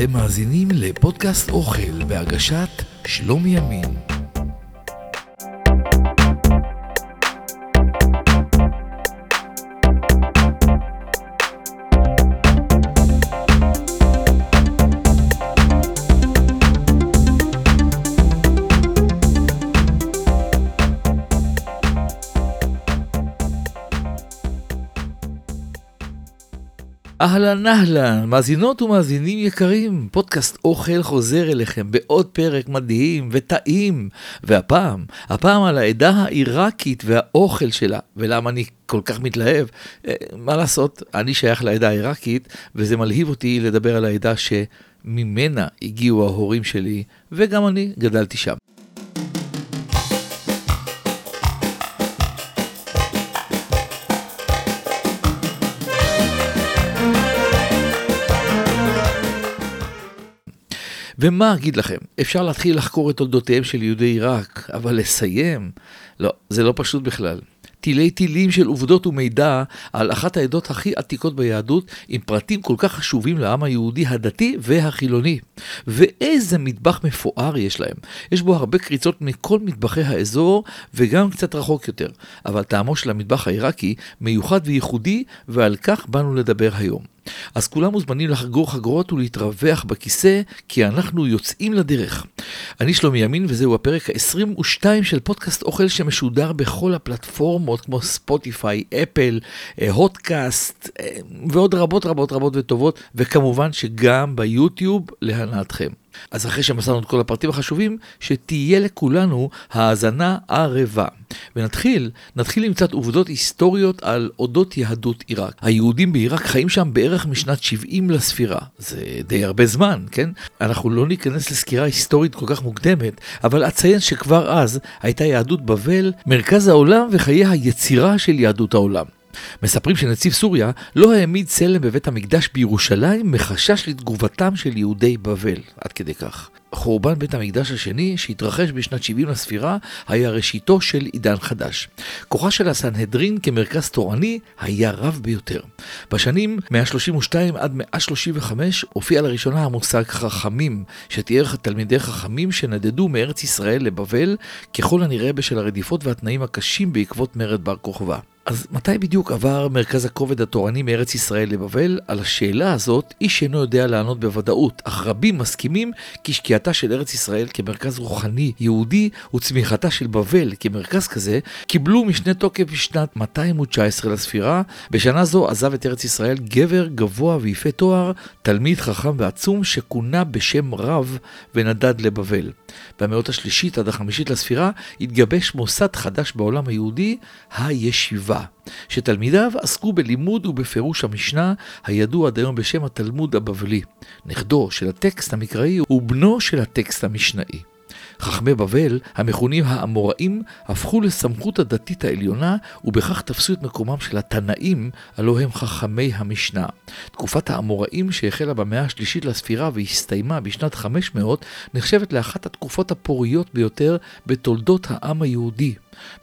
אתם מאזינים לפודקאסט אוכל בהגשת שלומי ימין. אהלן אהלן, מאזינות ומאזינים יקרים, פודקאסט אוכל חוזר אליכם בעוד פרק מדהים וטעים, והפעם, הפעם על העדה העיראקית והאוכל שלה, ולמה אני כל כך מתלהב, אה, מה לעשות, אני שייך לעדה העיראקית, וזה מלהיב אותי לדבר על העדה שממנה הגיעו ההורים שלי, וגם אני גדלתי שם. ומה אגיד לכם, אפשר להתחיל לחקור את תולדותיהם של יהודי עיראק, אבל לסיים? לא, זה לא פשוט בכלל. תילי תילים של עובדות ומידע על אחת העדות הכי עתיקות ביהדות, עם פרטים כל כך חשובים לעם היהודי הדתי והחילוני. ואיזה מטבח מפואר יש להם. יש בו הרבה קריצות מכל מטבחי האזור, וגם קצת רחוק יותר. אבל טעמו של המטבח העיראקי מיוחד וייחודי, ועל כך באנו לדבר היום. אז כולם מוזמנים לחגור חגורות ולהתרווח בכיסא, כי אנחנו יוצאים לדרך. אני שלומי ימין, וזהו הפרק ה-22 של פודקאסט אוכל שמשודר בכל הפלטפורמות, כמו ספוטיפיי, אפל, אה, הוטקאסט, אה, ועוד רבות רבות רבות וטובות, וכמובן שגם ביוטיוב להנאתכם. אז אחרי שמסרנו את כל הפרטים החשובים, שתהיה לכולנו האזנה ערבה. ונתחיל, נתחיל עם קצת עובדות היסטוריות על אודות יהדות עיראק. היהודים בעיראק חיים שם בערך משנת 70 לספירה. זה די הרבה זמן, כן? אנחנו לא ניכנס לסקירה היסטורית כל כך מוקדמת, אבל אציין שכבר אז הייתה יהדות בבל מרכז העולם וחיי היצירה של יהדות העולם. מספרים שנציב סוריה לא העמיד צלם בבית המקדש בירושלים מחשש לתגובתם של יהודי בבל, עד כדי כך. חורבן בית המקדש השני, שהתרחש בשנת 70 לספירה, היה ראשיתו של עידן חדש. כוחה של הסנהדרין כמרכז תורני היה רב ביותר. בשנים 132 עד 135 הופיע לראשונה המושג חכמים, שתיאר תלמידי חכמים שנדדו מארץ ישראל לבבל, ככל הנראה בשל הרדיפות והתנאים הקשים בעקבות מרד בר כוכבא. אז מתי בדיוק עבר מרכז הכובד התורני מארץ ישראל לבבל? על השאלה הזאת איש אינו יודע לענות בוודאות, אך רבים מסכימים כי שקיעתה של ארץ ישראל כמרכז רוחני יהודי וצמיחתה של בבל כמרכז כזה קיבלו משנה תוקף בשנת 219 לספירה. בשנה זו עזב את ארץ ישראל גבר גבוה ויפה תואר, תלמיד חכם ועצום שכונה בשם רב ונדד לבבל. במאות השלישית עד החמישית לספירה התגבש מוסד חדש בעולם היהודי, הישיבה. שתלמידיו עסקו בלימוד ובפירוש המשנה, הידוע עד היום בשם התלמוד הבבלי. נכדו של הטקסט המקראי הוא בנו של הטקסט המשנאי. חכמי בבל, המכונים האמוראים, הפכו לסמכות הדתית העליונה, ובכך תפסו את מקומם של התנאים, הלא הם חכמי המשנה. תקופת האמוראים, שהחלה במאה השלישית לספירה והסתיימה בשנת 500, נחשבת לאחת התקופות הפוריות ביותר בתולדות העם היהודי.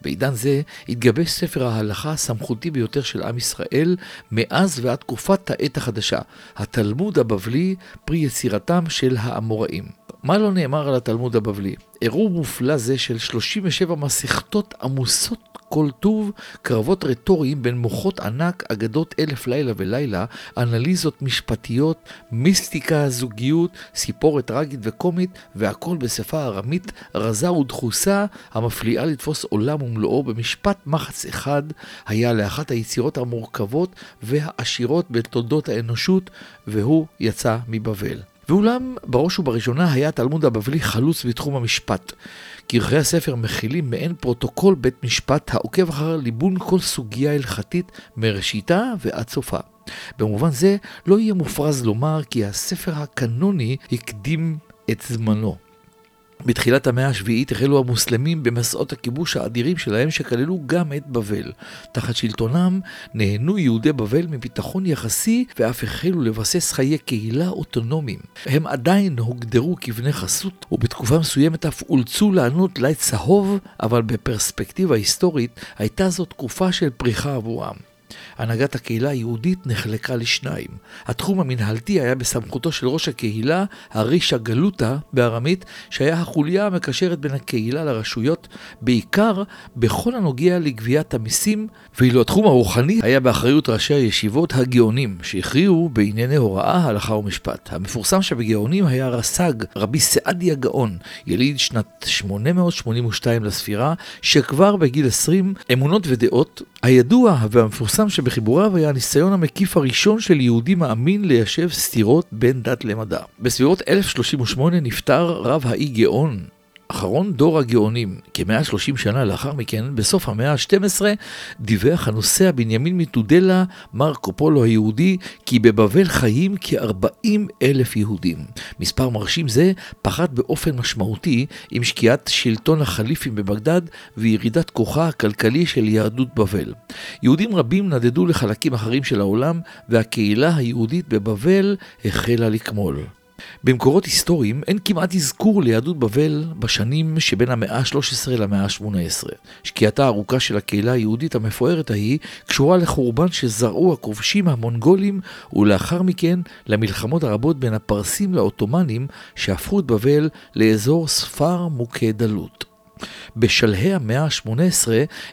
בעידן זה התגבש ספר ההלכה הסמכותי ביותר של עם ישראל מאז ועד תקופת העת החדשה, התלמוד הבבלי, פרי יצירתם של האמוראים. מה לא נאמר על התלמוד הבבלי? עירוב מופלא זה של 37 מסכתות עמוסות כל טוב, קרבות רטוריים בין מוחות ענק, אגדות אלף לילה ולילה, אנליזות משפטיות, מיסטיקה, זוגיות, סיפורת טרגית וקומית, והכל בשפה ארמית רזה ודחוסה, המפליאה לתפוס עולם ומלואו במשפט מחץ אחד, היה לאחת היצירות המורכבות והעשירות בתולדות האנושות, והוא יצא מבבל. ואולם, בראש ובראשונה היה התלמוד הבבלי חלוץ בתחום המשפט. כרכי הספר מכילים מעין פרוטוקול בית משפט העוקב אחר ליבון כל סוגיה הלכתית מראשיתה ועד סופה. במובן זה, לא יהיה מופרז לומר כי הספר הקנוני הקדים את זמנו. בתחילת המאה השביעית החלו המוסלמים במסעות הכיבוש האדירים שלהם שכללו גם את בבל. תחת שלטונם נהנו יהודי בבל מביטחון יחסי ואף החלו לבסס חיי קהילה אוטונומיים. הם עדיין הוגדרו כבני חסות ובתקופה מסוימת אף אולצו לענות לית צהוב, אבל בפרספקטיבה היסטורית הייתה זו תקופה של פריחה עבורם. הנהגת הקהילה היהודית נחלקה לשניים. התחום המנהלתי היה בסמכותו של ראש הקהילה, הרישה גלוטה בארמית, שהיה החוליה המקשרת בין הקהילה לרשויות, בעיקר בכל הנוגע לגביית המיסים, ואילו התחום הרוחני היה באחריות ראשי הישיבות הגאונים, שהכריעו בענייני הוראה, הלכה ומשפט. המפורסם שבגאונים היה רס"ג, רבי סעדיה גאון, יליד שנת 882 לספירה, שכבר בגיל 20 אמונות ודעות, הידוע והמפורסם שבחיבוריו היה הניסיון המקיף הראשון של יהודי מאמין ליישב סתירות בין דת למדע. בסביבות 1038 נפטר רב האי גאון, אחרון דור הגאונים, כ-130 שנה לאחר מכן, בסוף המאה ה-12, דיווח הנוסע בנימין מתודלה, מרקו פולו היהודי, כי בבבל חיים כ-40 אלף יהודים. מספר מרשים זה פחת באופן משמעותי עם שקיעת שלטון החליפים בבגדד וירידת כוחה הכלכלי של יהדות בבל. יהודים רבים נדדו לחלקים אחרים של העולם, והקהילה היהודית בבבל החלה לקמול. במקורות היסטוריים אין כמעט אזכור ליהדות בבל בשנים שבין המאה ה-13 למאה ה-18. שקיעתה הארוכה של הקהילה היהודית המפוארת ההיא קשורה לחורבן שזרעו הכובשים המונגולים ולאחר מכן למלחמות הרבות בין הפרסים לעות'מאנים שהפכו את בבל לאזור ספר מוכה דלות. בשלהי המאה ה-18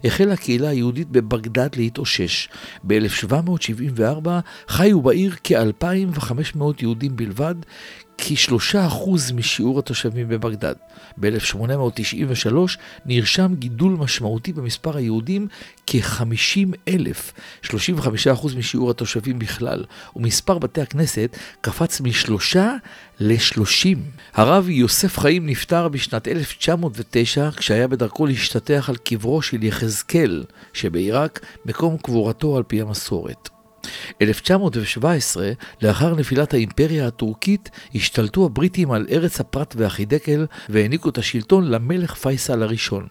החלה הקהילה היהודית בבגדד להתאושש. ב-1774 חיו בעיר כ-2,500 יהודים בלבד, כשלושה אחוז משיעור התושבים בבגדד. ב-1893 נרשם גידול משמעותי במספר היהודים כ-50 אלף, 35 אחוז משיעור התושבים בכלל, ומספר בתי הכנסת קפץ משלושה ל-30. הרב יוסף חיים נפטר בשנת 1909 כשהיה בדרכו להשתטח על קברו של יחזקאל שבעיראק, מקום קבורתו על פי המסורת. 1917, לאחר נפילת האימפריה הטורקית, השתלטו הבריטים על ארץ הפרת והחידקל והעניקו את השלטון למלך פייסל הראשון.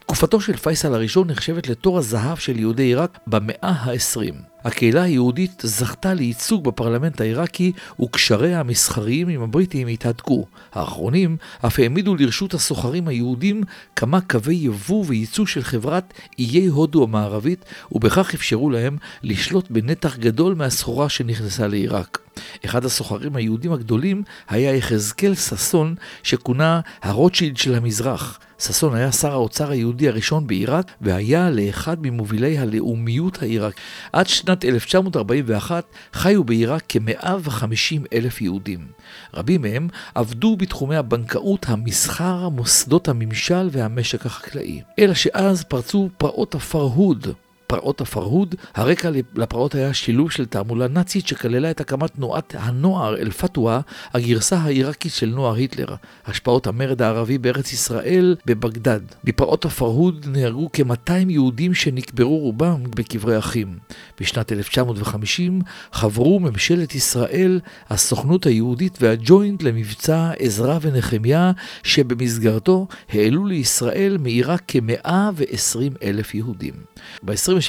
תקופתו של פייסל הראשון נחשבת לתור הזהב של יהודי עיראק במאה ה-20. הקהילה היהודית זכתה לייצוג בפרלמנט העיראקי וקשריה המסחריים עם הבריטים התהדקו. האחרונים אף העמידו לרשות הסוחרים היהודים כמה קווי יבוא וייצוא של חברת איי הודו המערבית ובכך אפשרו להם לשלוט בנתח גדול מהסחורה שנכנסה לעיראק. אחד הסוחרים היהודים הגדולים היה יחזקאל ששון, שכונה הרוטשילד של המזרח. ששון היה שר האוצר היהודי הראשון בעיראק, והיה לאחד ממובילי הלאומיות העיראק. עד שנת 1941 חיו בעיראק כ-150 אלף יהודים. רבים מהם עבדו בתחומי הבנקאות, המסחר, מוסדות הממשל והמשק החקלאי. אלא שאז פרצו פרעות הפרהוד, פרעות הפרהוד. הרקע לפרעות היה שילוב של תעמולה נאצית שכללה את הקמת תנועת הנוער אל-פתווה, הגרסה העיראקית של נוער היטלר. השפעות המרד הערבי בארץ ישראל בבגדד. בפרעות הפרהוד נהרגו כ-200 יהודים שנקברו רובם בקברי אחים. בשנת 1950 חברו ממשלת ישראל, הסוכנות היהודית והג'וינט למבצע עזרא ונחמיה, שבמסגרתו העלו לישראל מעיראק כ-120 אלף יהודים.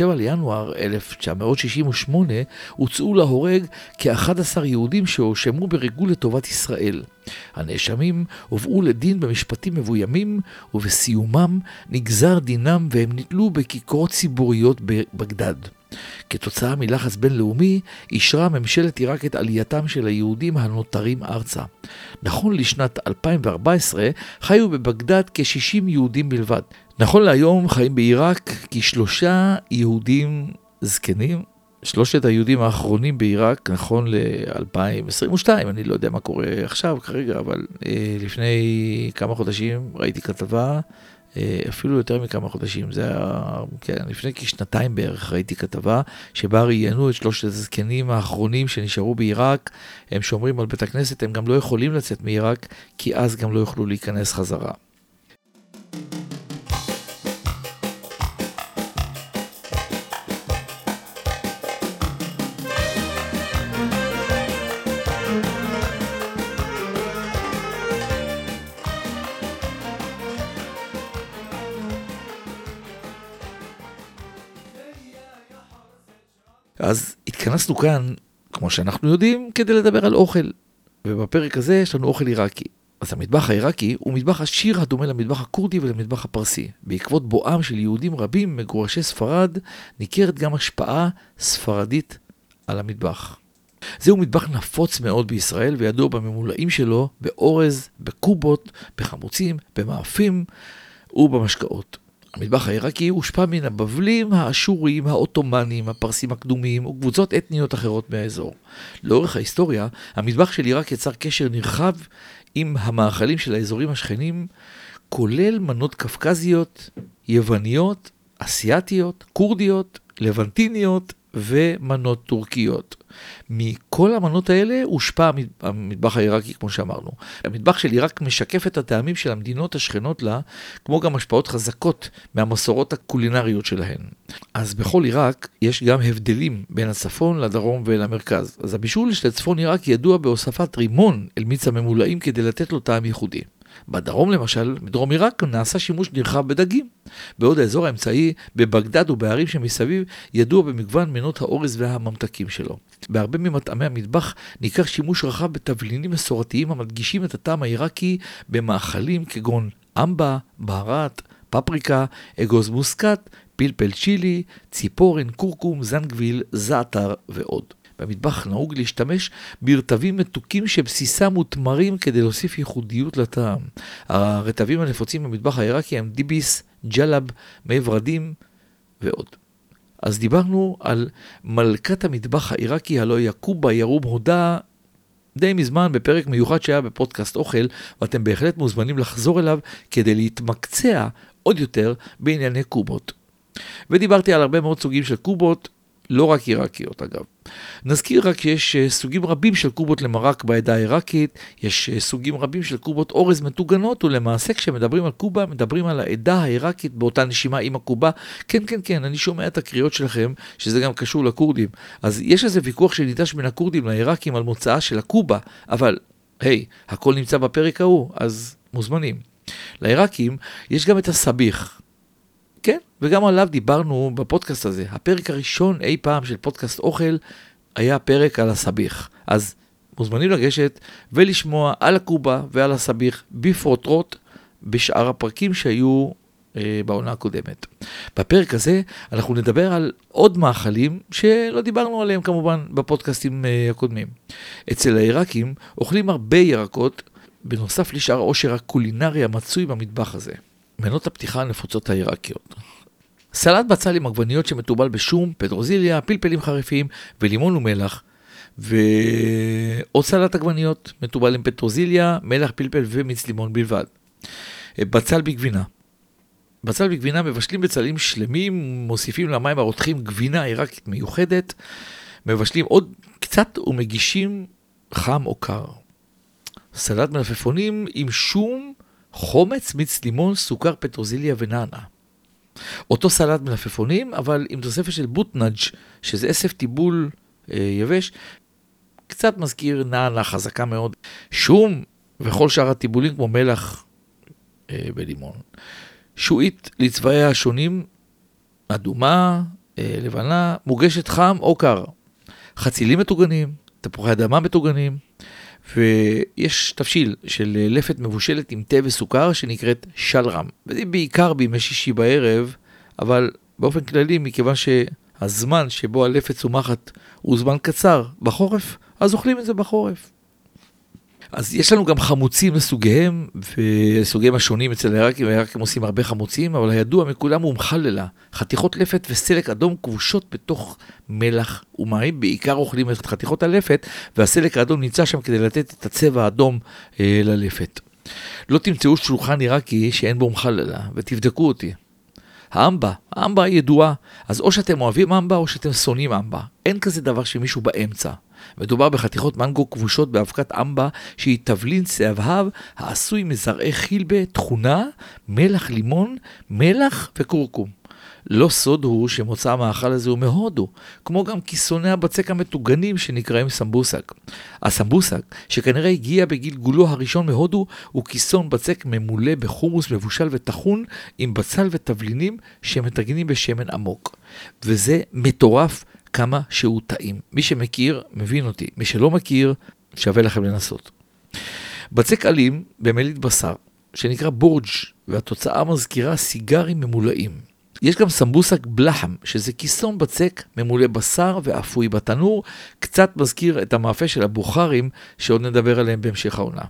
ב-27 לינואר 1968 הוצאו להורג כ-11 יהודים שהואשמו בריגול לטובת ישראל. הנאשמים הובאו לדין במשפטים מבוימים, ובסיומם נגזר דינם והם נתלו בכיכרות ציבוריות בבגדד. כתוצאה מלחץ בינלאומי, אישרה ממשלת עיראק את עלייתם של היהודים הנותרים ארצה. נכון לשנת 2014, חיו בבגדד כ-60 יהודים בלבד. נכון להיום חיים בעיראק כשלושה יהודים זקנים. שלושת היהודים האחרונים בעיראק, נכון ל-2022, אני לא יודע מה קורה עכשיו כרגע, אבל אה, לפני כמה חודשים ראיתי כתבה אה, אפילו יותר מכמה חודשים, זה היה, כן, לפני כשנתיים בערך ראיתי כתבה שבה ראיינו את שלושת הזקנים האחרונים שנשארו בעיראק, הם שומרים על בית הכנסת, הם גם לא יכולים לצאת מעיראק, כי אז גם לא יוכלו להיכנס חזרה. אז התכנסנו כאן, כמו שאנחנו יודעים, כדי לדבר על אוכל. ובפרק הזה יש לנו אוכל עיראקי. אז המטבח העיראקי הוא מטבח עשיר הדומה למטבח הכורדי ולמטבח הפרסי. בעקבות בואם של יהודים רבים מגורשי ספרד, ניכרת גם השפעה ספרדית על המטבח. זהו מטבח נפוץ מאוד בישראל וידוע בממולאים שלו באורז, בקובות, בחמוצים, במאפים ובמשקאות. המטבח העיראקי הושפע מן הבבלים, האשורים, העות'מאנים, הפרסים הקדומים וקבוצות אתניות אחרות מהאזור. לאורך ההיסטוריה, המטבח של עיראק יצר קשר נרחב עם המאכלים של האזורים השכנים, כולל מנות קפקזיות, יווניות, אסיאתיות, כורדיות, לבנטיניות ומנות טורקיות. מכל המנות האלה הושפע המטבח העיראקי, כמו שאמרנו. המטבח של עיראק משקף את הטעמים של המדינות השכנות לה, כמו גם השפעות חזקות מהמסורות הקולינריות שלהן. אז בכל עיראק יש גם הבדלים בין הצפון לדרום ולמרכז. אז הבישול של צפון עיראק ידוע בהוספת רימון אל מיץ הממולאים כדי לתת לו טעם ייחודי. בדרום למשל, בדרום עיראק, נעשה שימוש נרחב בדגים. בעוד האזור האמצעי, בבגדד ובערים שמסביב, ידוע במגוון מנות האורז והממתקים שלו. בהרבה ממטעמי המטבח ניכר שימוש רחב בתבלינים מסורתיים המדגישים את הטעם העיראקי במאכלים כגון אמבה, בהרת, פפריקה, אגוז מוסקת, פלפל צ'ילי, ציפורן, כורכום, זנגוויל, זעתר ועוד. במטבח נהוג להשתמש ברטבים מתוקים שבסיסם מותמרים כדי להוסיף ייחודיות לטעם. הרטבים הנפוצים במטבח העיראקי הם דיביס, ג'לב, מי ורדים ועוד. אז דיברנו על מלכת המטבח העיראקי, הלוא יקובה ירום הודה, די מזמן בפרק מיוחד שהיה בפודקאסט אוכל, ואתם בהחלט מוזמנים לחזור אליו כדי להתמקצע עוד יותר בענייני קובות. ודיברתי על הרבה מאוד סוגים של קובות, לא רק עיראקיות אגב. נזכיר רק שיש אה, סוגים רבים של קובות למרק בעדה העיראקית, יש אה, סוגים רבים של קובות אורז מטוגנות, ולמעשה כשמדברים על קובה, מדברים על העדה העיראקית באותה נשימה עם הקובה. כן, כן, כן, אני שומע את הקריאות שלכם, שזה גם קשור לכורדים. אז יש איזה ויכוח שניטש בין הכורדים לעיראקים על מוצאה של הקובה, אבל היי, הכל נמצא בפרק ההוא, אז מוזמנים. לעיראקים יש גם את הסביח. כן, וגם עליו דיברנו בפודקאסט הזה. הפרק הראשון אי פעם של פודקאסט אוכל היה פרק על הסביח. אז מוזמנים לגשת ולשמוע על הקובה ועל הסביח בפרוטרוט בשאר הפרקים שהיו אה, בעונה הקודמת. בפרק הזה אנחנו נדבר על עוד מאכלים שלא דיברנו עליהם כמובן בפודקאסטים אה, הקודמים. אצל העיראקים אוכלים הרבה ירקות בנוסף לשאר העושר הקולינרי המצוי במטבח הזה. מנות הפתיחה הנפוצות העיראקיות. סלט בצל עם עגבניות שמתובל בשום, פטרוזיליה, פלפלים חריפים ולימון ומלח. ועוד סלט עגבניות מתובל עם פטרוזיליה, מלח, פלפל ומיץ לימון בלבד. בצל בגבינה. בצל בגבינה מבשלים בצלים שלמים, מוסיפים למים הרותחים גבינה עיראקית מיוחדת, מבשלים עוד קצת ומגישים חם או קר. סלט מלפפונים עם שום, חומץ, מיץ לימון, סוכר, פטרוזיליה ונענה. אותו סלט מלפפונים, אבל עם תוספת של בוטנאג', שזה אסף טיבול אה, יבש, קצת מזכיר נענה חזקה מאוד. שום וכל שאר הטיבולים כמו מלח אה, ולימון. שועית לצבעיה השונים, אדומה, אה, לבנה, מוגשת חם או קר. חצילים מטוגנים, תפוחי אדמה מטוגנים, ויש תבשיל של לפת מבושלת עם תה וסוכר שנקראת שלרם. וזה בעיקר בימי שישי בערב, אבל באופן כללי, מכיוון שהזמן שבו הלפת צומחת הוא זמן קצר בחורף, אז אוכלים את זה בחורף. אז יש לנו גם חמוצים לסוגיהם, וסוגיהם השונים אצל העיראקים, העיראקים עושים הרבה חמוצים, אבל הידוע מכולם הוא מחללה. חתיכות לפת וסלק אדום כבושות בתוך מלח ומים, בעיקר אוכלים את חתיכות הלפת, והסלק האדום נמצא שם כדי לתת את הצבע האדום אה, ללפת. לא תמצאו שולחן עיראקי שאין בו מחללה, ותבדקו אותי. האמבה, האמבה ידועה, אז או שאתם אוהבים אמבה או שאתם שונאים אמבה. אין כזה דבר שמישהו באמצע. מדובר בחתיכות מנגו כבושות באבקת אמבה שהיא תבלין צהבהב העשוי מזרעי חילבה, תכונה, מלח לימון, מלח וכורכום. לא סוד הוא שמוצא המאכל הזה הוא מהודו, כמו גם כיסוני הבצק המטוגנים שנקראים סמבוסק. הסמבוסק, שכנראה הגיע בגלגולו הראשון מהודו, הוא כיסון בצק ממולא בחומוס מבושל וטחון עם בצל ותבלינים שמטגנים בשמן עמוק. וזה מטורף כמה שהוא טעים. מי שמכיר, מבין אותי. מי שלא מכיר, שווה לכם לנסות. בצק אלים במליט בשר, שנקרא בורג', והתוצאה מזכירה סיגרים ממולאים. יש גם סמבוסק בלחם, שזה כיסון בצק ממולא בשר ואפוי בתנור, קצת מזכיר את המאפה של הבוכרים, שעוד נדבר עליהם בהמשך העונה.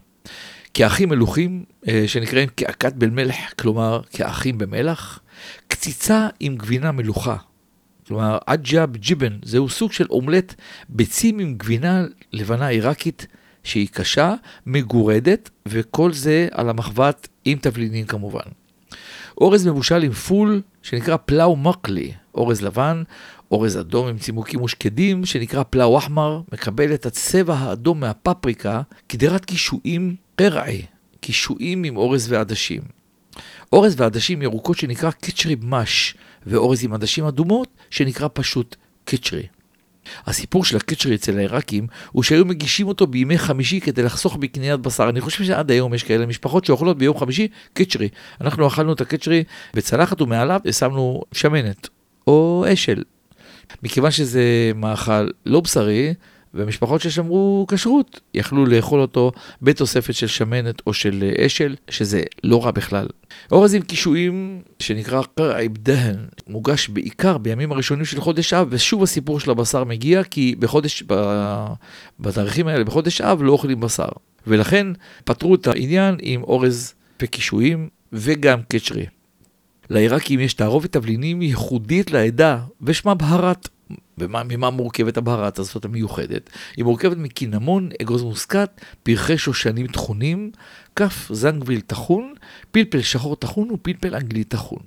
כאחים מלוכים, אה, שנקראים כאכת במלח, כלומר כאחים במלח, קציצה עם גבינה מלוכה, כלומר עג'אב ג'יבן, זהו סוג של אומלט ביצים עם גבינה לבנה עיראקית שהיא קשה, מגורדת, וכל זה על המחבת עם תבלינים כמובן. אורז מבושל עם פול שנקרא פלאו מקלי, אורז לבן, אורז אדום עם צימוקים ושקדים שנקרא פלאו אחמר, מקבל את הצבע האדום מהפפריקה כדירת קישואים קרעי, קישואים עם אורז ועדשים. אורז ועדשים ירוקות שנקרא קיצ'רי מש, ואורז עם עדשים אדומות שנקרא פשוט קיצ'רי. הסיפור של הקצ'רי אצל העיראקים הוא שהיו מגישים אותו בימי חמישי כדי לחסוך בקניית בשר. אני חושב שעד היום יש כאלה משפחות שאוכלות ביום חמישי קצ'רי. אנחנו אכלנו את הקצ'רי בצלחת ומעליו שמנו שמנת או אשל. מכיוון שזה מאכל לא בשרי, ומשפחות ששמרו כשרות יכלו לאכול אותו בתוספת של שמנת או של אשל, שזה לא רע בכלל. אורז עם קישואים שנקרא קרעיב דהן, מוגש בעיקר בימים הראשונים של חודש אב, ושוב הסיפור של הבשר מגיע, כי בחודש, בתאריכים האלה, בחודש אב לא אוכלים בשר. ולכן פתרו את העניין עם אורז וקישואים וגם קצ'רי. לעיראקים יש תערובת תבלינים ייחודית לעדה, ושמה בהרת. וממה מורכבת הבהרת הזאת המיוחדת? היא מורכבת מקינמון, אגוז מוסקת, פרחי שושנים טחונים, כף זנגוויל טחון, פלפל שחור טחון ופלפל אנגלי טחון.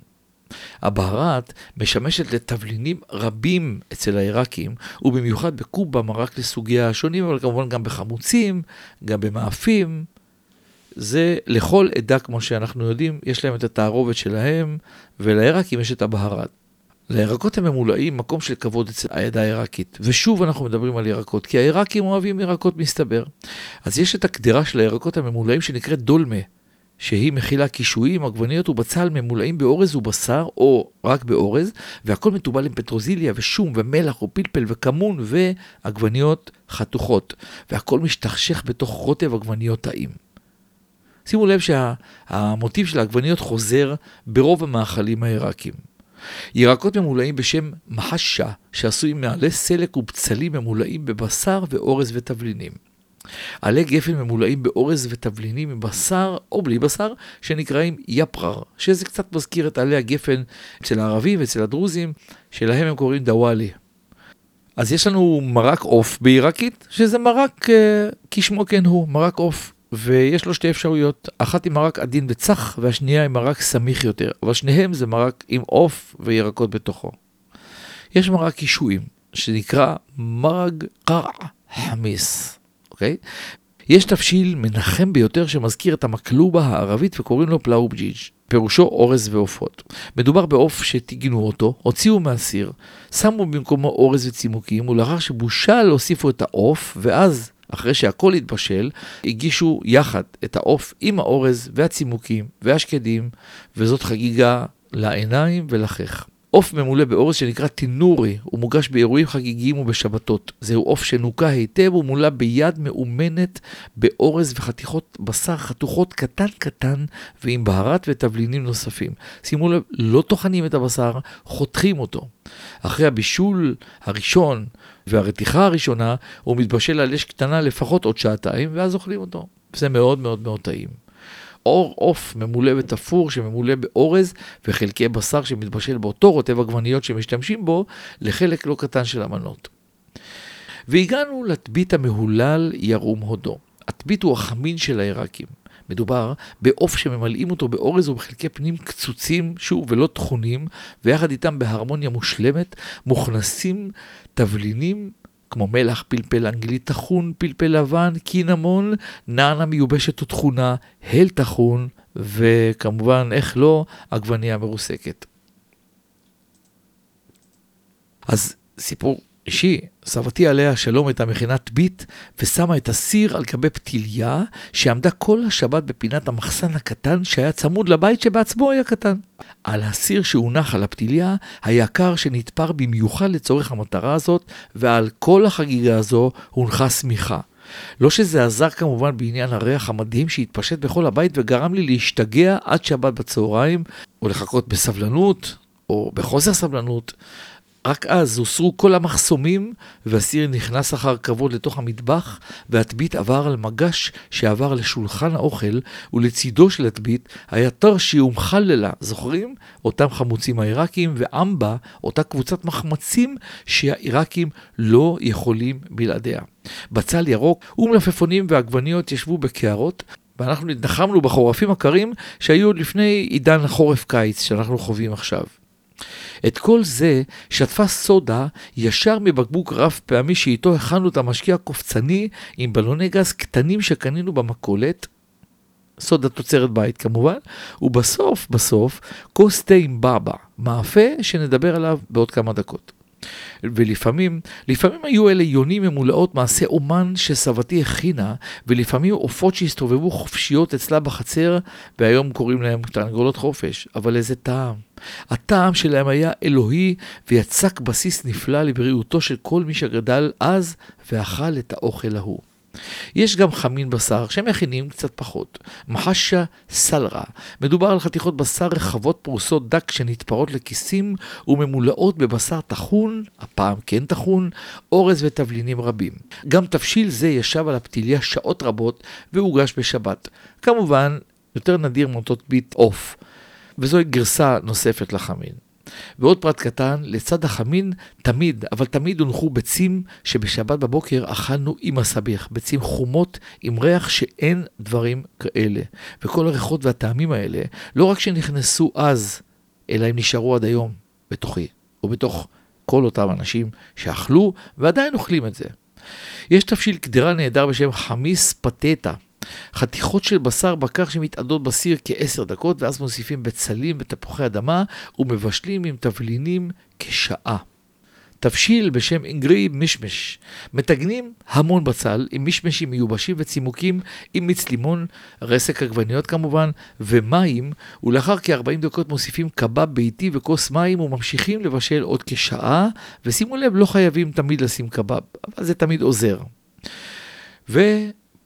הבהרת משמשת לתבלינים רבים אצל העיראקים, ובמיוחד בקובה מרק לסוגיה השונים, אבל כמובן גם בחמוצים, גם במאפים. זה לכל עדה, כמו שאנחנו יודעים, יש להם את התערובת שלהם, ולעיראקים יש את הבהרת. לירקות הממולאים מקום של כבוד אצל העדה העיראקית. ושוב אנחנו מדברים על ירקות, כי העיראקים אוהבים ירקות מסתבר. אז יש את הקדרה של הירקות הממולאים שנקראת דולמה, שהיא מכילה קישואים, עגבניות ובצל ממולאים באורז ובשר, או רק באורז, והכל מתובל עם פטרוזיליה ושום ומלח ופלפל וכמון ועגבניות חתוכות, והכל משתכשך בתוך רוטב עגבניות טעים. שימו לב שהמוטיב של העגבניות חוזר ברוב המאכלים העיראקים. ירקות ממולאים בשם מחשה, שעשויים מעלי סלק ובצלים ממולאים בבשר ואורז ותבלינים. עלי גפן ממולאים באורז ותבלינים עם בשר או בלי בשר, שנקראים יפרר, שזה קצת מזכיר את עלי הגפן אצל הערבים ואצל הדרוזים, שלהם הם קוראים דוואלי. אז יש לנו מרק עוף בעיראקית, שזה מרק אה, כשמו כן הוא, מרק עוף. ויש לו שתי אפשרויות, אחת עם מרק עדין וצח והשנייה עם מרק סמיך יותר, אבל שניהם זה מרק עם עוף וירקות בתוכו. יש מרק קישואים, שנקרא מרג קרע חמיס, אוקיי? יש תבשיל מנחם ביותר שמזכיר את המקלובה הערבית וקוראים לו פלאו בג'יג'. פירושו אורז ועופות. מדובר בעוף שטיגנו אותו, הוציאו מהסיר, שמו במקומו אורז וצימוקים, ולאחר שבושל הוסיפו את העוף, ואז אחרי שהכל התבשל, הגישו יחד את העוף עם האורז והצימוקים והשקדים, וזאת חגיגה לעיניים ולחך. עוף ממולא באורז שנקרא טינורי, הוא מוגש באירועים חגיגיים ובשבתות. זהו עוף שנוקה היטב ומולא ביד מאומנת באורז וחתיכות בשר חתוכות קטן קטן ועם בהרת ותבלינים נוספים. שימו לב, לא טוחנים את הבשר, חותכים אותו. אחרי הבישול הראשון והרתיחה הראשונה, הוא מתבשל על אש קטנה לפחות עוד שעתיים, ואז אוכלים אותו. זה מאוד מאוד מאוד טעים. עור עוף ממולא ותפור שממולא באורז וחלקי בשר שמתבשל באותו רוטב עגבניות שמשתמשים בו לחלק לא קטן של המנות. והגענו לתבית המהולל ירום הודו. התבית הוא החמין של העיראקים. מדובר בעוף שממלאים אותו באורז ובחלקי פנים קצוצים, שוב, ולא טחונים, ויחד איתם בהרמוניה מושלמת מוכנסים תבלינים כמו מלח, פלפל אנגלי טחון, פלפל לבן, קינמון, נענה מיובשת וטחונה, הל טחון, וכמובן, איך לא, עגבנייה מרוסקת. אז סיפור אישי, סבתי עליה שלום הייתה מכינת ביט ושמה את הסיר על גבי פתיליה שעמדה כל השבת בפינת המחסן הקטן שהיה צמוד לבית שבעצמו היה קטן. על הסיר שהונח על הפתיליה היה קר שנתפר במיוחד לצורך המטרה הזאת ועל כל החגיגה הזו הונחה שמיכה. לא שזה עזר כמובן בעניין הריח המדהים שהתפשט בכל הבית וגרם לי להשתגע עד שבת בצהריים, או לחכות בסבלנות, או בחוסר סבלנות, רק אז הוסרו כל המחסומים, והסיר נכנס אחר כבוד לתוך המטבח, והטבית עבר על מגש שעבר לשולחן האוכל, ולצידו של הטבית היה תרשיום חללה, זוכרים? אותם חמוצים העיראקים, ואמבה, אותה קבוצת מחמצים שהעיראקים לא יכולים בלעדיה. בצל ירוק ומלפפונים ועגבניות ישבו בקערות, ואנחנו נחמנו בחורפים הקרים שהיו עוד לפני עידן חורף-קיץ שאנחנו חווים עכשיו. את כל זה שטפה סודה ישר מבקבוק רב פעמי שאיתו הכנו את המשקיע הקופצני עם בלוני גז קטנים שקנינו במכולת, סודה תוצרת בית כמובן, ובסוף, בסוף, כוס תה עם בבא, מאפה שנדבר עליו בעוד כמה דקות. ולפעמים, לפעמים היו אלה יונים ממולאות מעשה אומן שסבתי הכינה, ולפעמים עופות שהסתובבו חופשיות אצלה בחצר, והיום קוראים להם תרנגולות חופש. אבל איזה טעם. הטעם שלהם היה אלוהי, ויצק בסיס נפלא לבריאותו של כל מי שגדל אז, ואכל את האוכל ההוא. יש גם חמין בשר שמכינים קצת פחות. מחשה סלרה. מדובר על חתיכות בשר רחבות פרוסות דק שנתפרות לכיסים וממולאות בבשר טחון, הפעם כן טחון, אורז ותבלינים רבים. גם תבשיל זה ישב על הפתיליה שעות רבות והוגש בשבת. כמובן, יותר נדיר מוטות ביט עוף. וזוהי גרסה נוספת לחמין. ועוד פרט קטן, לצד החמין תמיד, אבל תמיד הונחו ביצים שבשבת בבוקר אכלנו עם הסביח, ביצים חומות עם ריח שאין דברים כאלה. וכל הריחות והטעמים האלה, לא רק שנכנסו אז, אלא הם נשארו עד היום בתוכי, ובתוך כל אותם אנשים שאכלו ועדיין אוכלים את זה. יש תבשיל קדרה נהדר בשם חמיס פטטה. חתיכות של בשר בקר שמתאדות בסיר כעשר דקות, ואז מוסיפים בצלים ותפוחי אדמה ומבשלים עם תבלינים כשעה. תבשיל בשם אינגרי מישמש. מטגנים המון בצל עם מישמשים מיובשים וצימוקים עם מיץ לימון, רסק עגבניות כמובן, ומים, ולאחר כ-40 דקות מוסיפים קבב ביתי וכוס מים וממשיכים לבשל עוד כשעה, ושימו לב, לא חייבים תמיד לשים קבב, אבל זה תמיד עוזר. ו...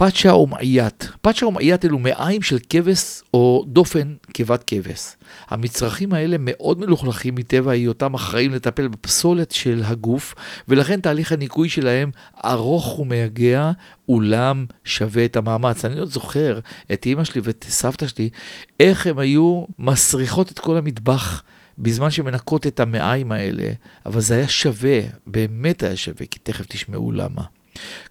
פאצ'ה ומעיית. פאצ'ה ומעיית אלו מעיים של כבש או דופן כבת כבש. המצרכים האלה מאוד מלוכלכים מטבע היותם אחראים לטפל בפסולת של הגוף, ולכן תהליך הניקוי שלהם ארוך ומייגע, אולם שווה את המאמץ. אני עוד זוכר את אימא שלי ואת סבתא שלי, איך הם היו מסריחות את כל המטבח. בזמן שמנקות את המעיים האלה, אבל זה היה שווה, באמת היה שווה, כי תכף תשמעו למה.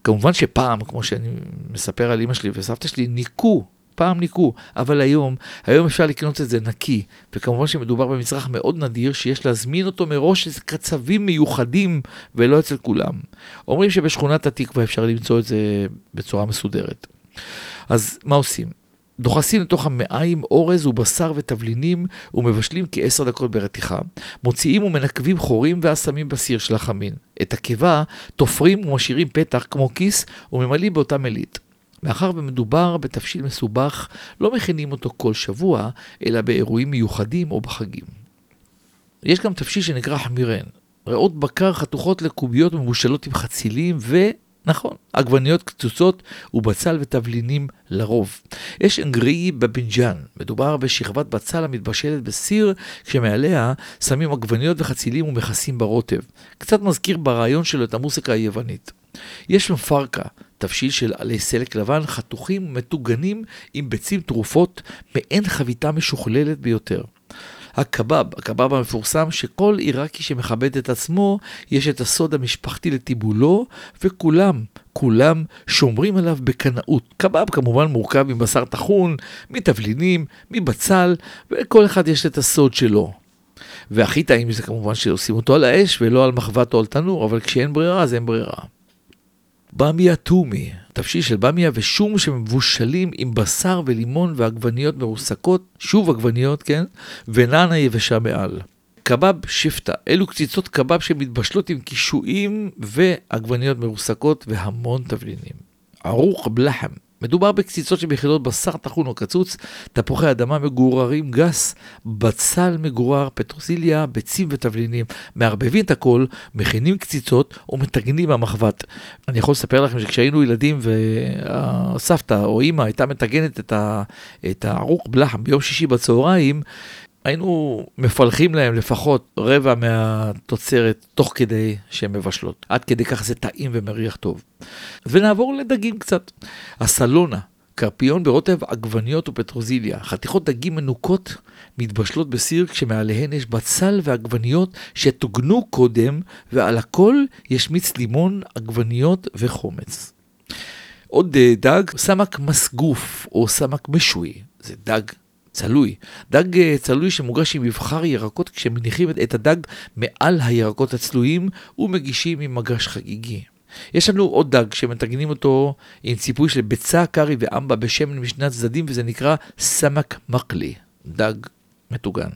כמובן שפעם, כמו שאני מספר על אמא שלי וסבתא שלי, ניקו, פעם ניקו, אבל היום, היום אפשר לקנות את זה נקי, וכמובן שמדובר במצרך מאוד נדיר שיש להזמין אותו מראש איזה קצבים מיוחדים ולא אצל כולם. אומרים שבשכונת התקווה אפשר למצוא את זה בצורה מסודרת. אז מה עושים? דוחסים לתוך המעיים אורז ובשר ותבלינים ומבשלים כעשר דקות ברתיחה. מוציאים ומנקבים חורים ואז שמים בסיר של החמין. את הקיבה תופרים ומשאירים פתח כמו כיס וממלאים באותה מלית. מאחר ומדובר בתבשיל מסובך, לא מכינים אותו כל שבוע, אלא באירועים מיוחדים או בחגים. יש גם תבשיל שנקרא חמירן. ריאות בקר חתוכות לקוביות מבושלות עם חצילים ו... נכון, עגבניות קצוצות ובצל ותבלינים לרוב. יש אנגרי בבינג'אן, מדובר בשכבת בצל המתבשלת בסיר, כשמעליה שמים עגבניות וחצילים ומכסים ברוטב. קצת מזכיר ברעיון שלו את המוסיקה היוונית. יש מפרקה, תבשיל של עלי סלק לבן חתוכים ומטוגנים עם ביצים טרופות, מעין חביתה משוכללת ביותר. הקבב, הקבב המפורסם, שכל עיראקי שמכבד את עצמו, יש את הסוד המשפחתי לטיבולו, וכולם, כולם שומרים עליו בקנאות. קבב כמובן מורכב מבשר טחון, מתבלינים, מבצל, וכל אחד יש את הסוד שלו. והכי טעים זה כמובן שעושים אותו על האש ולא על מחבת או על תנור, אבל כשאין ברירה אז אין ברירה. במיה טומי, תבשיל של במיה ושום שמבושלים עם בשר ולימון ועגבניות מרוסקות, שוב עגבניות, כן? ונענה יבשה מעל. קבב שפטה, אלו קציצות קבב שמתבשלות עם קישואים ועגבניות מרוסקות והמון תבלינים. ערוך בלחם, מדובר בקציצות שמכילות בשר טחון או קצוץ, תפוחי אדמה מגוררים גס, בצל מגורר, פטרוזיליה, ביצים ותבלינים. מערבבים את הכל, מכינים קציצות ומטגנים במחבת. אני יכול לספר לכם שכשהיינו ילדים והסבתא או אימא הייתה ה... את הערוך בלחם ביום שישי בצהריים, היינו מפלחים להם לפחות רבע מהתוצרת תוך כדי שהן מבשלות. עד כדי כך זה טעים ומריח טוב. ונעבור לדגים קצת. הסלונה, קרפיון ברוטב עגבניות ופטרוזיליה. חתיכות דגים מנוקות מתבשלות בסיר כשמעליהן יש בצל ועגבניות שטוגנו קודם, ועל הכל יש מיץ לימון, עגבניות וחומץ. עוד אה, דג, סמק מסגוף או סמק משוי. זה דג צלוי. דג אה, צלוי שמוגש עם מבחר ירקות כשמניחים את הדג מעל הירקות הצלויים ומגישים עם מגש חגיגי. יש לנו עוד דג שמתגנים אותו עם ציפוי של ביצה, קארי ואמבה בשמן משני הצדדים וזה נקרא סמק מקלי, דג מטוגן.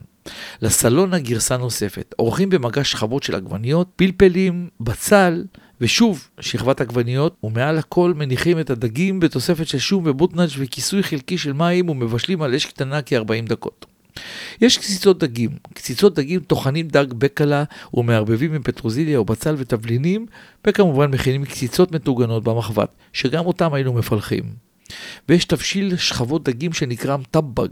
לסלונה גרסה נוספת, עורכים במגש שכבות של עגבניות, פלפלים, בצל, ושוב שכבת עגבניות, ומעל הכל מניחים את הדגים בתוספת של שום ובוטנאג' וכיסוי חלקי של מים ומבשלים על אש קטנה כ-40 דקות. יש קציצות דגים. קציצות דגים טוחנים דג בקלה ומערבבים עם פטרוזיליה או בצל ותבלינים, וכמובן מכינים קציצות מטוגנות במחבת, שגם אותם היינו מפלחים. ויש תבשיל שכבות דגים שנקרא טבג,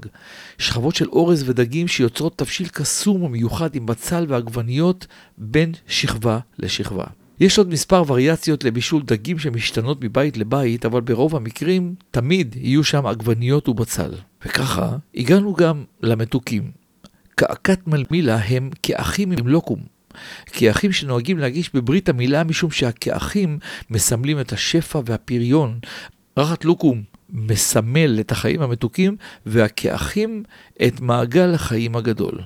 שכבות של אורז ודגים שיוצרות תבשיל קסום ומיוחד עם בצל ועגבניות בין שכבה לשכבה. יש עוד מספר וריאציות לבישול דגים שמשתנות מבית לבית, אבל ברוב המקרים תמיד יהיו שם עגבניות ובצל. וככה הגענו גם למתוקים. קעקת מלמילה הם כאחים עם לוקום. כאחים שנוהגים להגיש בברית המילה משום שהכאחים מסמלים את השפע והפריון, רחת לוקום מסמל את החיים המתוקים, והכאחים את מעגל החיים הגדול.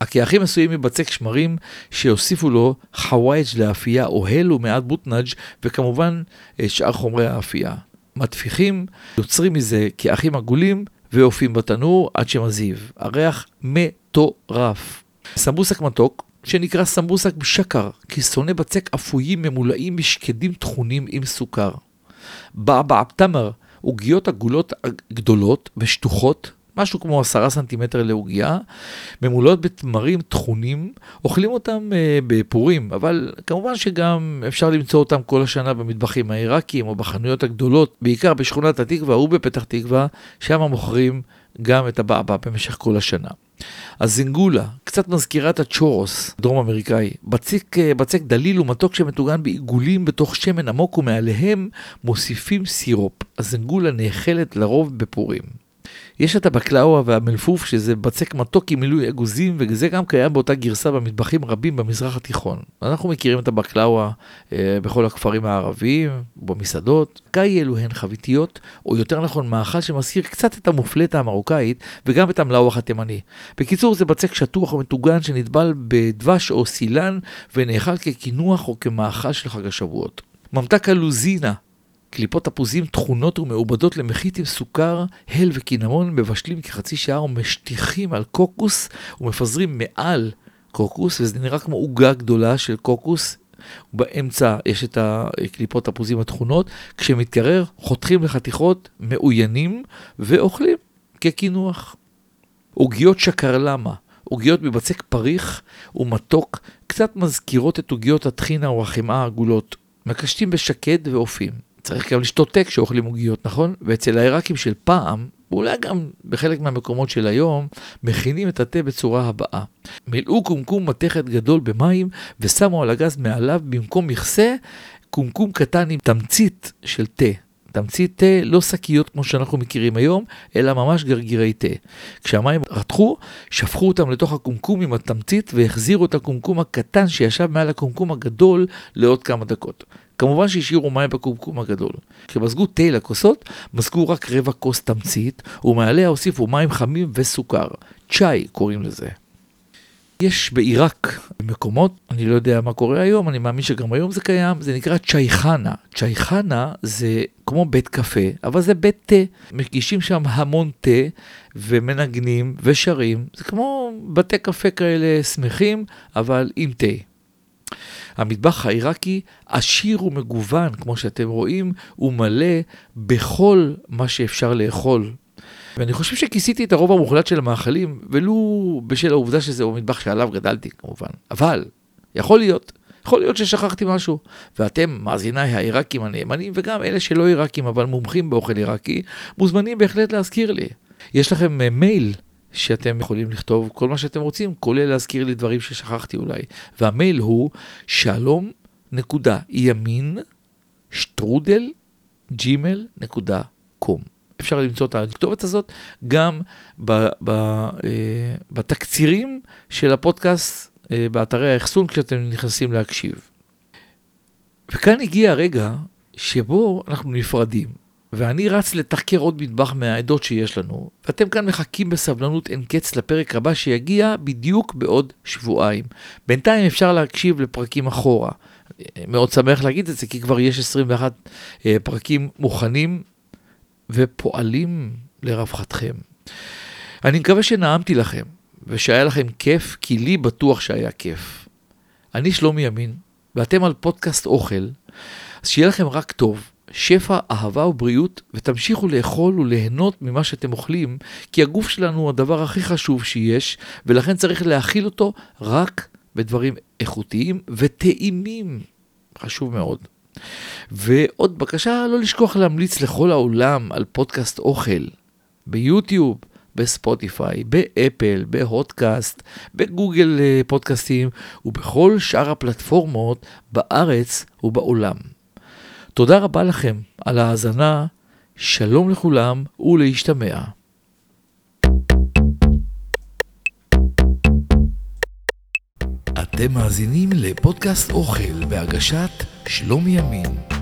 הכאחים עשויים מבצק שמרים שהוסיפו לו חווייג' לאפייה, אוהל ומעט בוטנאג' וכמובן אה, שאר חומרי האפייה. מטפיחים, יוצרים מזה כאחים עגולים ועופים בתנור עד שמזיב. הריח מטורף. סמבוסק מתוק, שנקרא סמבוסק בשקר, כי שונא בצק אפויים ממולאים בשקדים טחונים עם סוכר. בעבע תמר, עוגיות עגולות גדולות ושטוחות, משהו כמו עשרה סנטימטר לעוגייה, ממולאות בתמרים טחונים, אוכלים אותם אה, בפורים, אבל כמובן שגם אפשר למצוא אותם כל השנה במטבחים העיראקיים או בחנויות הגדולות, בעיקר בשכונת התקווה ובפתח תקווה, שם מוכרים גם את הבעבע במשך כל השנה. הזינגולה, קצת מזכירה את הצ'ורוס, דרום אמריקאי. בצק, אה, בצק דליל ומתוק שמטוגן בעיגולים בתוך שמן עמוק ומעליהם מוסיפים סירופ. הזינגולה נאכלת לרוב בפורים. יש את הבקלאווה והמלפוף שזה בצק מתוק עם מילוי אגוזים וזה גם קיים באותה גרסה במטבחים רבים במזרח התיכון. אנחנו מכירים את הבקלאווה אה, בכל הכפרים הערביים, במסעדות. קאי אלו הן חביתיות, או יותר נכון מאכל שמזכיר קצת את המופלטה המרוקאית וגם את המלאווח התימני. בקיצור זה בצק שטוח ומטוגן שנטבל בדבש או סילן ונאכל כקינוח או כמאכל של חג השבועות. ממתק הלוזינה קליפות תפוזים תכונות ומעובדות למחית עם סוכר, הל וקינמון מבשלים כחצי שעה ומשטיחים על קוקוס ומפזרים מעל קוקוס, וזה נראה כמו עוגה גדולה של קוקוס. באמצע יש את הקליפות תפוזים התכונות, כשמתקרר חותכים לחתיכות מאוינים ואוכלים כקינוח. עוגיות שקרלמה, עוגיות מבצק פריך ומתוק, קצת מזכירות את עוגיות הטחינה או החמאה העגולות. מקשטים בשקד ואופים. צריך גם לשתות תה כשאוכלים עוגיות, נכון? ואצל העיראקים של פעם, ואולי גם בחלק מהמקומות של היום, מכינים את התה בצורה הבאה. מילאו קומקום מתכת גדול במים ושמו על הגז מעליו במקום מכסה קומקום קטן עם תמצית של תה. תמצית תה לא שקיות כמו שאנחנו מכירים היום, אלא ממש גרגירי תה. כשהמים רתחו, שפכו אותם לתוך הקומקום עם התמצית והחזירו את הקומקום הקטן שישב מעל הקומקום הגדול לעוד כמה דקות. כמובן שהשאירו מים בקומקום הגדול. כשמזגו תה לכוסות, מזגו רק רבע כוס תמצית, ומעליה הוסיפו מים חמים וסוכר. צ'אי קוראים לזה. יש בעיראק מקומות, אני לא יודע מה קורה היום, אני מאמין שגם היום זה קיים, זה נקרא צ'ייחנה. צ'ייחנה זה כמו בית קפה, אבל זה בית תה. מגישים שם המון תה ומנגנים ושרים, זה כמו בתי קפה כאלה שמחים, אבל עם תה. המטבח העיראקי עשיר ומגוון, כמו שאתם רואים, הוא מלא בכל מה שאפשר לאכול. ואני חושב שכיסיתי את הרוב המוחלט של המאכלים, ולו בשל העובדה שזהו מטבח שעליו גדלתי כמובן. אבל, יכול להיות, יכול להיות ששכחתי משהו. ואתם, מאזיניי העיראקים הנאמנים, וגם אלה שלא עיראקים אבל מומחים באוכל עיראקי, מוזמנים בהחלט להזכיר לי. יש לכם אה, מייל שאתם יכולים לכתוב כל מה שאתם רוצים, כולל להזכיר לי דברים ששכחתי אולי. והמייל הוא שלום נקודה ימין שטרודל ג'ימל נקודה קום. אפשר למצוא את הכתובת הזאת גם ב, ב, אה, בתקצירים של הפודקאסט אה, באתרי האחסון כשאתם נכנסים להקשיב. וכאן הגיע הרגע שבו אנחנו נפרדים, ואני רץ לתחקר עוד מטבח מהעדות שיש לנו, ואתם כאן מחכים בסבלנות אין קץ לפרק הבא שיגיע בדיוק בעוד שבועיים. בינתיים אפשר להקשיב לפרקים אחורה. מאוד שמח להגיד את זה, כי כבר יש 21 אה, פרקים מוכנים ופועלים לרווחתכם. אני מקווה שנעמתי לכם, ושהיה לכם כיף, כי לי בטוח שהיה כיף. אני שלומי ימין, ואתם על פודקאסט אוכל, אז שיהיה לכם רק טוב, שפע, אהבה ובריאות, ותמשיכו לאכול וליהנות ממה שאתם אוכלים, כי הגוף שלנו הוא הדבר הכי חשוב שיש, ולכן צריך להאכיל אותו רק בדברים איכותיים וטעימים. חשוב מאוד. ועוד בקשה, לא לשכוח להמליץ לכל העולם על פודקאסט אוכל, ביוטיוב, בספוטיפיי, באפל, בהודקאסט, בגוגל אה, פודקאסטים ובכל שאר הפלטפורמות בארץ ובעולם. תודה רבה לכם על ההאזנה, שלום לכולם ולהשתמע. אתם מאזינים לפודקאסט אוכל בהגשת שלומי ימין.